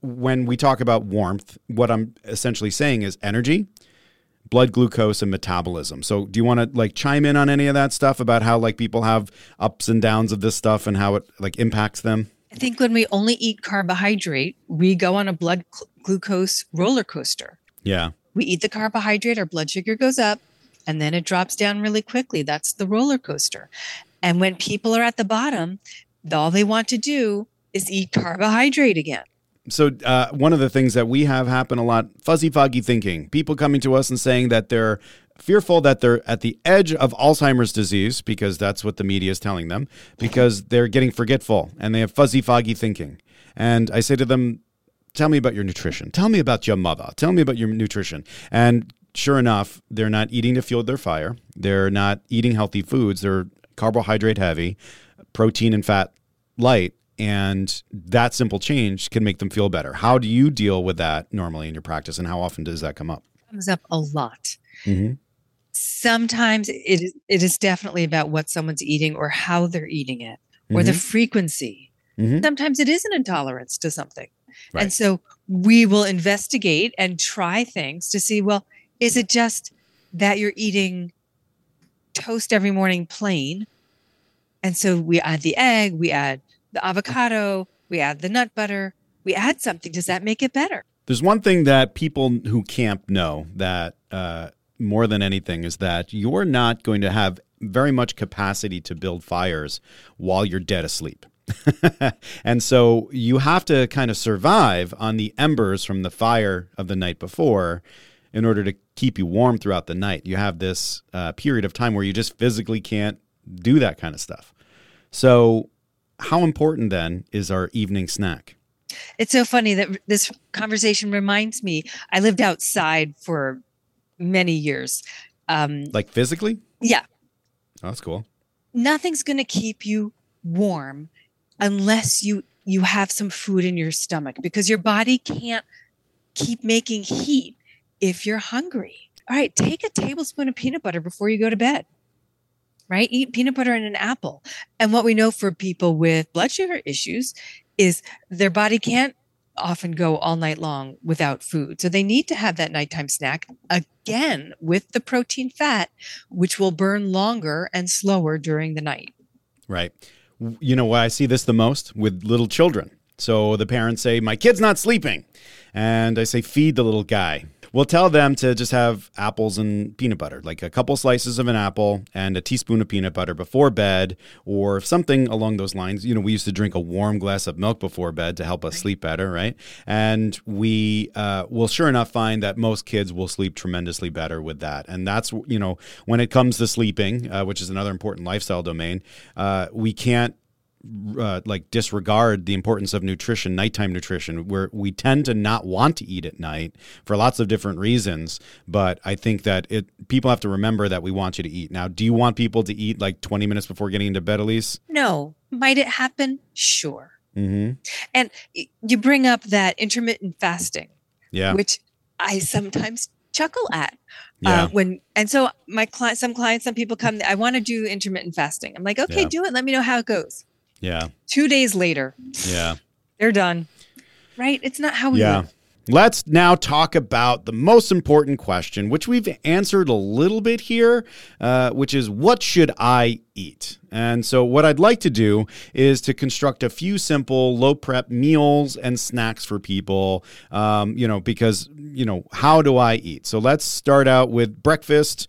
Speaker 1: when we talk about warmth, what I'm essentially saying is energy, blood glucose and metabolism. So do you want to like chime in on any of that stuff about how like people have ups and downs of this stuff and how it like impacts them?
Speaker 2: I think when we only eat carbohydrate, we go on a blood cl- glucose roller coaster.
Speaker 1: Yeah.
Speaker 2: We eat the carbohydrate, our blood sugar goes up, and then it drops down really quickly. That's the roller coaster. And when people are at the bottom, all they want to do is eat carbohydrate again
Speaker 1: so uh, one of the things that we have happen a lot fuzzy foggy thinking people coming to us and saying that they're fearful that they're at the edge of alzheimer's disease because that's what the media is telling them because they're getting forgetful and they have fuzzy foggy thinking. And i say to them tell me about your nutrition. Tell me about your mother. Tell me about your nutrition. And sure enough they're not eating to fuel their fire. They're not eating healthy foods. They're carbohydrate heavy protein and fat light and that simple change can make them feel better. How do you deal with that normally in your practice, and how often does that come up?
Speaker 2: Comes up a lot. Mm-hmm. Sometimes it it is definitely about what someone's eating or how they're eating it or mm-hmm. the frequency. Mm-hmm. Sometimes it is an intolerance to something, right. and so we will investigate and try things to see. Well, is it just that you're eating toast every morning plain? And so we add the egg, we add the avocado, we add the nut butter, we add something. Does that make it better?
Speaker 1: There's one thing that people who camp know that uh, more than anything is that you're not going to have very much capacity to build fires while you're dead asleep. and so you have to kind of survive on the embers from the fire of the night before in order to keep you warm throughout the night. You have this uh, period of time where you just physically can't do that kind of stuff. So how important then is our evening snack?
Speaker 2: It's so funny that this conversation reminds me. I lived outside for many years.
Speaker 1: Um, like physically?
Speaker 2: Yeah.
Speaker 1: Oh, that's cool.
Speaker 2: Nothing's going to keep you warm unless you you have some food in your stomach because your body can't keep making heat if you're hungry. All right, take a tablespoon of peanut butter before you go to bed right? Eat peanut butter and an apple. And what we know for people with blood sugar issues is their body can't often go all night long without food. So they need to have that nighttime snack again with the protein fat, which will burn longer and slower during the night.
Speaker 1: Right. You know why I see this the most with little children. So the parents say, My kid's not sleeping. And I say, Feed the little guy. We'll tell them to just have apples and peanut butter, like a couple slices of an apple and a teaspoon of peanut butter before bed, or something along those lines. You know, we used to drink a warm glass of milk before bed to help us sleep better, right? And we uh, will sure enough find that most kids will sleep tremendously better with that. And that's, you know, when it comes to sleeping, uh, which is another important lifestyle domain, uh, we can't uh, like disregard the importance of nutrition, nighttime nutrition, where we tend to not want to eat at night for lots of different reasons. But I think that it people have to remember that we want you to eat. Now, do you want people to eat like 20 minutes before getting into bed, Ilyse?
Speaker 2: No. Might it happen? Sure.
Speaker 1: Mm-hmm.
Speaker 2: And you bring up that intermittent fasting,
Speaker 1: Yeah.
Speaker 2: which I sometimes chuckle at.
Speaker 1: Yeah.
Speaker 2: Uh, when and so my client, some clients, some people come. I want to do intermittent fasting. I'm like, okay,
Speaker 1: Yeah.
Speaker 2: do it. Let me know how it goes.
Speaker 1: Yeah.
Speaker 2: Two days later,
Speaker 1: Yeah.
Speaker 2: they're done. Right? It's not how we
Speaker 1: Yeah.
Speaker 2: live.
Speaker 1: Let's now talk about the most important question, which we've answered a little bit here, uh, which is what should I eat? And so, what I'd like to do is to construct a few simple low prep meals and snacks for people, um, you know, because, you know, how do I eat? So, let's start out with breakfast.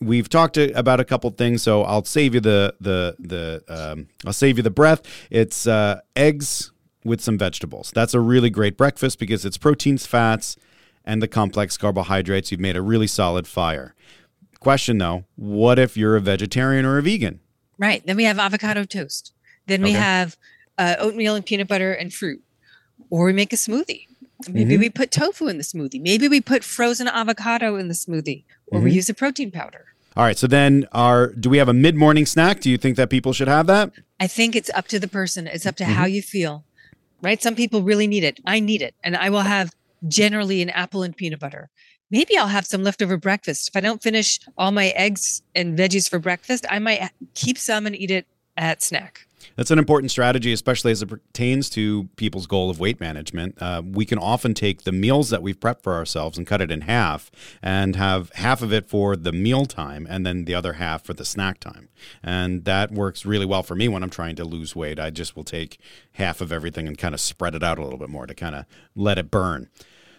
Speaker 1: We've talked about a couple things, so I'll save you the, the, the, um, I'll save you the breath. It's uh, eggs with some vegetables. That's a really great breakfast because it's proteins, fats, and the complex carbohydrates. You've made a really solid fire. Question though, what if you're a vegetarian or a vegan?
Speaker 2: Right. Then we have avocado toast. Then we
Speaker 1: Okay.
Speaker 2: have uh, oatmeal and peanut butter and fruit. Or we make a smoothie. Maybe
Speaker 1: Mhm.
Speaker 2: we put tofu in the smoothie. Maybe we put frozen avocado in the smoothie. Or we
Speaker 1: Mhm.
Speaker 2: use a protein powder.
Speaker 1: All right, so then our do we have a mid-morning snack? Do you think that people should have that?
Speaker 2: I think it's up to the person. It's up to
Speaker 1: Mm-hmm.
Speaker 2: how you feel. Right? Some people really need it. I need it. And I will have generally an apple and peanut butter. Maybe I'll have some leftover breakfast. If I don't finish all my eggs and veggies for breakfast, I might keep some and eat it at snack.
Speaker 1: That's an important strategy, especially as it pertains to people's goal of weight management. Uh, we can often take the meals that we've prepped for ourselves and cut it in half and have half of it for the meal time and then the other half for the snack time. And that works really well for me when I'm trying to lose weight. I just will take half of everything and kind of spread it out a little bit more to kind of let it burn.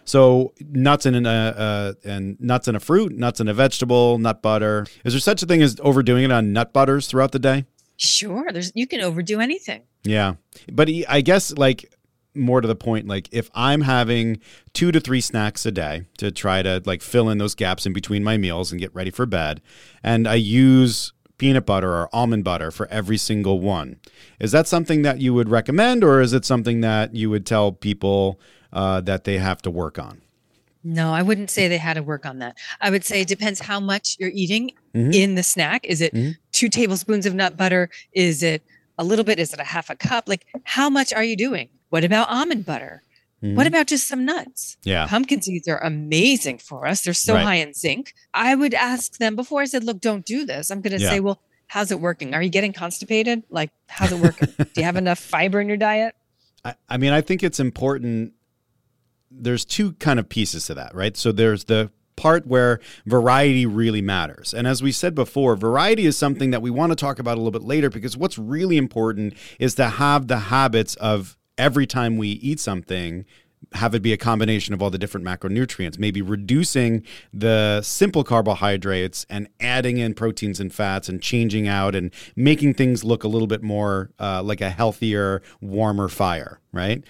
Speaker 1: So nuts and a uh, and nuts and a fruit, nuts and a vegetable, nut butter. Is there such a thing as overdoing it on nut butters throughout the day?
Speaker 2: Sure, there's you can overdo anything.
Speaker 1: Yeah. But he- I guess like more to the point like if I'm having 2 to 3 snacks a day to try to like fill in those gaps in between my meals and get ready for bed and I use peanut butter or almond butter for every single one. Is that something that you would recommend or is it something that you would tell people uh, that they have to work on?
Speaker 2: No, I wouldn't say they had to work on that. I would say it depends how much you're eating
Speaker 1: Mhm.
Speaker 2: in the snack. Is it
Speaker 1: Mhm.
Speaker 2: Two tablespoons of nut butter? Is it a little bit? Is it a half a cup? Like, how much are you doing? What about almond butter? What mm-hmm. about just some nuts?
Speaker 1: Yeah.
Speaker 2: Pumpkin seeds are amazing for us. They're so
Speaker 1: Right.
Speaker 2: high in zinc. I would ask them before I said, look, don't do this. I'm going to
Speaker 1: Yeah.
Speaker 2: say, well, how's it working? Are you getting constipated? Like, how's it working? do you have enough fiber in your diet?
Speaker 1: I, I mean, I think it's important. There's two kind of pieces to that, right? So there's the part where variety really matters. And as we said before, variety is something that we want to talk about a little bit later because what's really important is to have the habits of every time we eat something have it be a combination of all the different macronutrients, maybe reducing the simple carbohydrates and adding in proteins and fats and changing out and making things look a little bit more uh, like a healthier, warmer fire, right?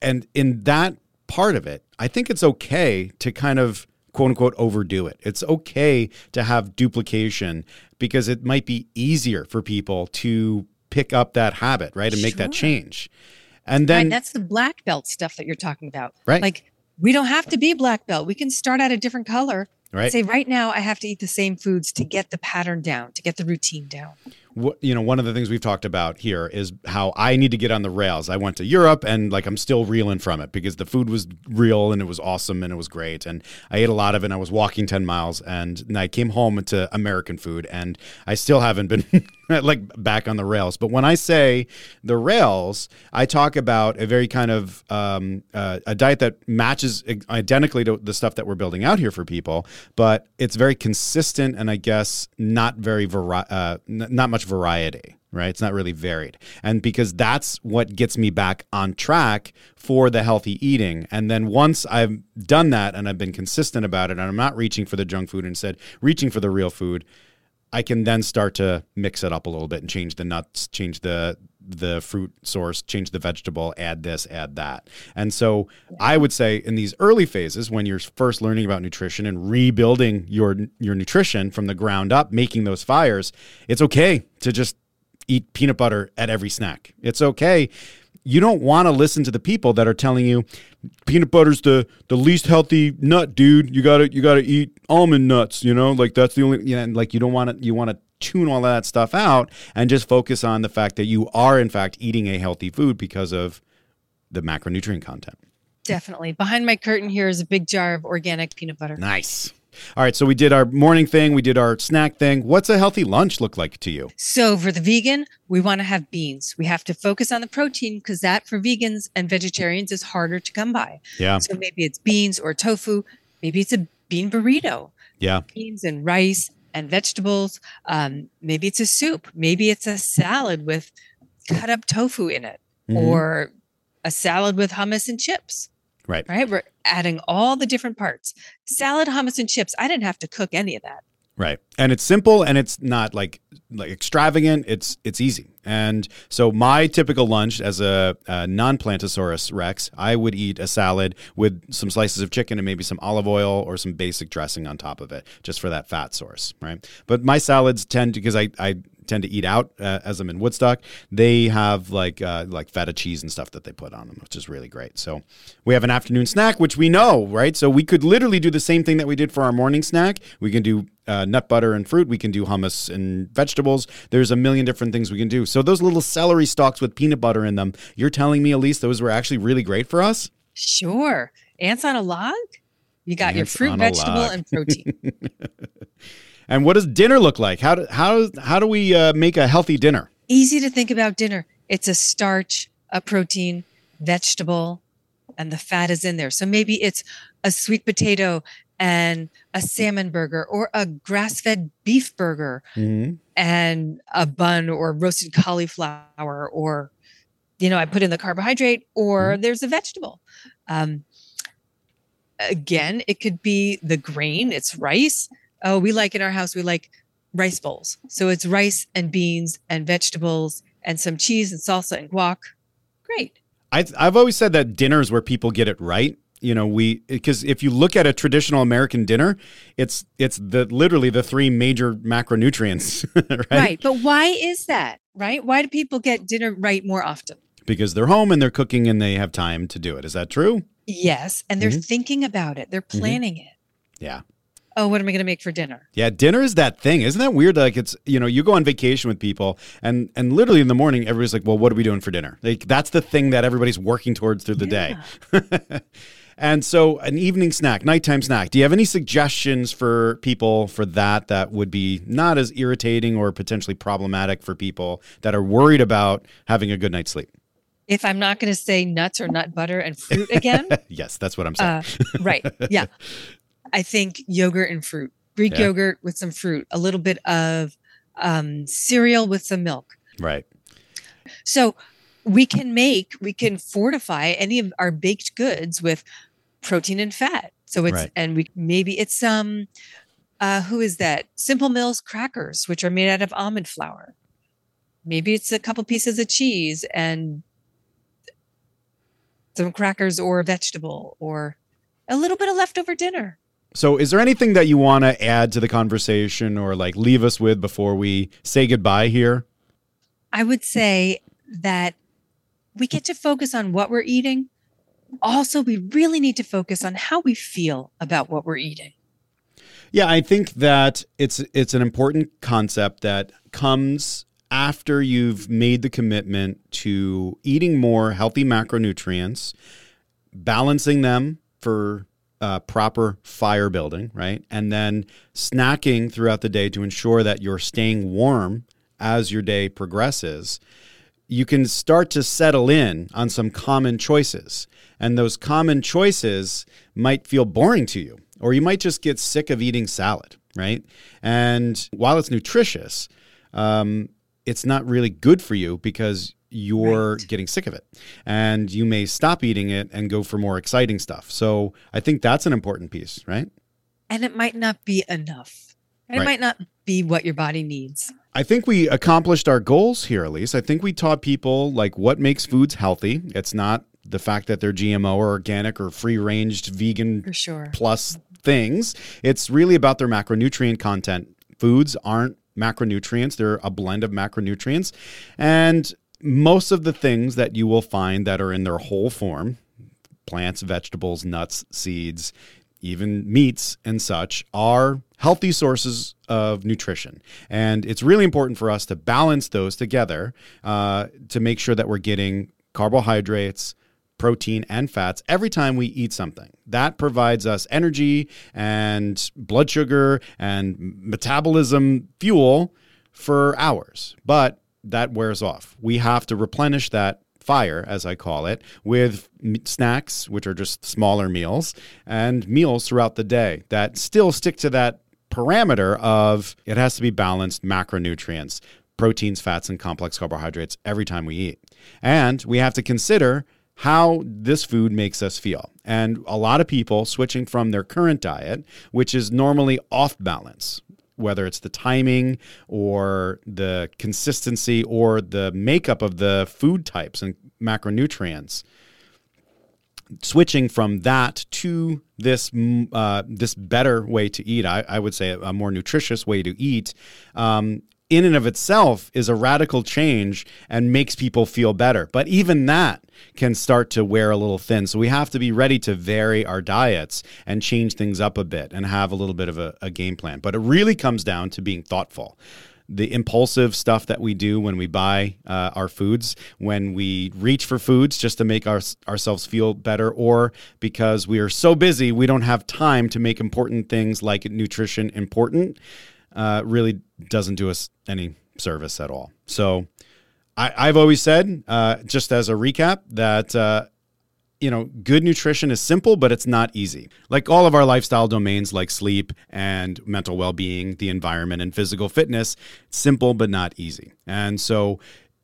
Speaker 1: And in that part of it, I think it's okay to kind of quote unquote overdo it. It's okay to have duplication because it might be easier for people to pick up that habit, right? And make that change. And then
Speaker 2: right, that's the black belt stuff that you're talking about.
Speaker 1: Right.
Speaker 2: Like, we don't have to be black belt. We can start at a different color.
Speaker 1: Right.
Speaker 2: Say, right now, I have to eat the same foods to get the pattern down, to get the routine down.
Speaker 1: You know one of the things we've talked about here is how I need to get on the rails. I went to Europe and like I'm still reeling from it because the food was real and it was awesome and it was great and I ate a lot of it and I was walking 10 miles and, and I came home to American food and I still haven't been like back on the rails. But when I say the rails, I talk about a very kind of um, uh, a diet that matches identically to the stuff that we're building out here for people, but it's very consistent and I guess not very vari- uh, n- not much variety. right? It's not really varied. And because that's what gets me back on track for the healthy eating. And then once I've done that and I've been consistent about it and I'm not reaching for the junk food, instead reaching for the real food, I can then start to mix it up a little bit and change the nuts, change the the fruit source, change the vegetable, add this, add that. And so I would say in these early phases when you're first learning about nutrition and rebuilding your your nutrition from the ground up, making those fires, it's okay to just eat peanut butter at every snack. It's okay. You don't want to listen to the people that are telling you peanut butter's the the least healthy nut, dude. You gotta you gotta eat almond nuts. You know, like that's the only. You know, like you don't want to you want to tune all of that stuff out and just focus on the fact that you are in fact eating a healthy food because of the macronutrient content.
Speaker 2: Definitely. Behind my curtain here is a big jar of organic peanut butter.
Speaker 1: Nice. All right, so we did our morning thing, we did our snack thing. What's a healthy lunch look like to you?
Speaker 2: So for the vegan, we want to have beans. We have to focus on the protein because that for vegans and vegetarians is harder to come by.
Speaker 1: Yeah.
Speaker 2: So maybe it's beans or tofu. Maybe it's a bean burrito.
Speaker 1: Yeah.
Speaker 2: Beans and rice and vegetables. Um, maybe it's a soup. Maybe it's a salad with cut up tofu in it,
Speaker 1: Mhm.
Speaker 2: or a salad with hummus and chips.
Speaker 1: Right.
Speaker 2: Right. We're adding all the different parts. Salad, hummus, and chips. I didn't have to cook any of that.
Speaker 1: Right. And it's simple and it's not like like extravagant. It's it's easy. And so my typical lunch as a, a non-plantosaurus rex, I would eat a salad with some slices of chicken and maybe some olive oil or some basic dressing on top of it, just for that fat source, right? But my salads tend to because I I tend to eat out uh, as I'm in Woodstock. They have like uh, like feta cheese and stuff that they put on them, which is really great. So we have an afternoon snack, which we know, right? So we could literally do the same thing that we did for our morning snack. We can do uh, nut butter and fruit. We can do hummus and vegetables. There's a million different things we can do. So those little celery stalks with peanut butter in them, you're telling me, Ilyse, those were actually really great for us?
Speaker 2: Sure. Ants on a log? You got your fruit, vegetable,
Speaker 1: log.
Speaker 2: and protein.
Speaker 1: And what does dinner look like? How do, how how do we uh, make a healthy dinner?
Speaker 2: Easy to think about dinner. It's a starch, a protein, vegetable, and the fat is in there. So maybe it's a sweet potato and a salmon burger or a grass fed beef burger
Speaker 1: Mm-hmm.
Speaker 2: and a bun or roasted cauliflower or you know i put in the carbohydrate or there's a vegetable um, again it could be the grain it's rice oh we like in our house we like rice bowls so it's rice and beans and vegetables and some cheese and salsa and guac great
Speaker 1: I, I've always said that dinner is where people get it right. You know, we because if you look at a traditional American dinner, it's it's the literally the three major macronutrients, right?
Speaker 2: right but why is that right why do people get dinner right more often
Speaker 1: Because they're home and they're cooking and they have time to do it. Is that true?
Speaker 2: yes and they're mm-hmm. thinking about it they're mm-hmm. planning it
Speaker 1: Yeah.
Speaker 2: Oh what am i going to make for dinner
Speaker 1: Yeah, dinner is that thing. Isn't that weird? Like it's you know, you go on vacation with people and and literally in the morning everybody's like, "Well, what are we doing for dinner?" Like that's the thing that everybody's working towards through the day. and so an evening snack, nighttime snack. Do you have any suggestions for people for that that would be not as irritating or potentially problematic for people that are worried about having a good night's sleep?
Speaker 2: if I'm not going to say nuts or nut butter and fruit again,
Speaker 1: yes, that's what I'm saying.
Speaker 2: uh, right. Yeah. I think yogurt and fruit, Greek
Speaker 1: Yeah.
Speaker 2: yogurt with some fruit, a little bit of um, cereal with some milk.
Speaker 1: right.
Speaker 2: So we can make, we can fortify any of our baked goods with protein and fat. So it's,
Speaker 1: Right.
Speaker 2: and we maybe it's, um, uh, who is that? Simple Mills crackers, which are made out of almond flour. Maybe it's a couple pieces of cheese and some crackers or a vegetable or a little bit of leftover dinner.
Speaker 1: So, is there anything that you want to add to the conversation or like leave us with before we say goodbye here?
Speaker 2: I would say that we get to focus on what we're eating. Also, we really need to focus on how we feel about what we're eating.
Speaker 1: Yeah, I think that it's it's an important concept that comes after you've made the commitment to eating more healthy macronutrients, balancing them for uh, proper fire building, right? And then snacking throughout the day to ensure that you're staying warm as your day progresses. You can start to settle in on some common choices. And those common choices might feel boring to you, or you might just get sick of eating salad, right? And while it's nutritious, um, it's not really good for you because you're
Speaker 2: Right.
Speaker 1: getting sick of it and you may stop eating it and go for more exciting stuff. So I think that's an important piece, right?
Speaker 2: And it might not be enough. And
Speaker 1: Right.
Speaker 2: It might not be what your body needs.
Speaker 1: I think we accomplished our goals here, Ilyse. I think we taught people like what makes foods healthy. It's not the fact that they're GMO or organic or free ranged vegan
Speaker 2: sure.
Speaker 1: plus things. It's really about their macronutrient content. Foods aren't macronutrients, they're a blend of macronutrients. And most of the things that you will find that are in their whole form plants, vegetables, nuts, seeds, even meats and such are healthy sources of nutrition. And it's really important for us to balance those together uh, to make sure that we're getting carbohydrates, protein, and fats every time we eat something. That provides us energy and blood sugar and metabolism fuel for hours. But that wears off. We have to replenish that fire, as I call it, with snacks, which are just smaller meals, and meals throughout the day that still stick to that parameter of it has to be balanced macronutrients, proteins, fats, and complex carbohydrates every time we eat. And we have to consider how this food makes us feel. And a lot of people switching from their current diet, which is normally off balance, whether it's the timing or the consistency or the makeup of the food types and macronutrients switching from that to this uh, this better way to eat, I, I would say a more nutritious way to eat, um, in and of itself is a radical change and makes people feel better. But even that can start to wear a little thin. So we have to be ready to vary our diets and change things up a bit and have a little bit of a, a game plan. But it really comes down to being thoughtful the impulsive stuff that we do when we buy uh, our foods, when we reach for foods just to make our, ourselves feel better, or because we are so busy we don't have time to make important things like nutrition important, uh, really doesn't do us any service at all. So I, I've always said, uh, just as a recap, that. Uh, you know, good nutrition is simple, but it's not easy. Like all of our lifestyle domains, like sleep and mental well being, the environment, and physical fitness, simple, but not easy. And so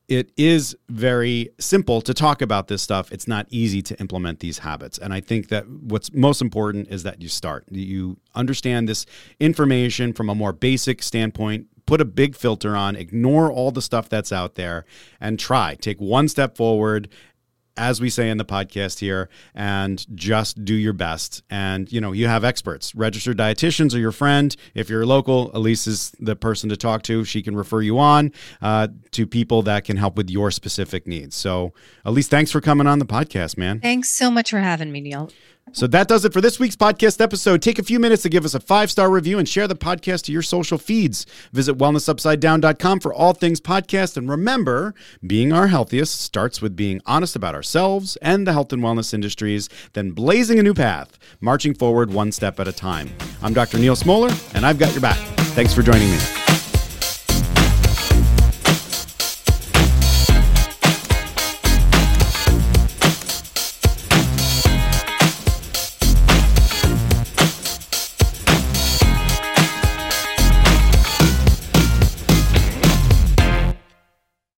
Speaker 1: it is very simple to talk about this stuff. It's not easy to implement these habits. And I think that what's most important is that you start. You understand this information from a more basic standpoint put a big filter on, ignore all the stuff that's out there, and try. Take one step forward as we say in the podcast here, and just do your best. And you know, you have experts. Registered dietitians are your friend. If you're local, Ilyse is the person to talk to. She can refer you on uh, to people that can help with your specific needs. So, Ilyse, thanks for coming on the podcast, man.
Speaker 2: Thanks so much for having me, Neal.
Speaker 1: So that does it for this week's podcast episode. Take a few minutes to give us a five star review and share the podcast to your social feeds. Visit wellnessupsidedown.com for all things podcast. And remember, being our healthiest starts with being honest about ourselves and the health and wellness industries, then blazing a new path, marching forward one step at a time. I'm Dr. Neal Smoller, and I've got your back. Thanks for joining me.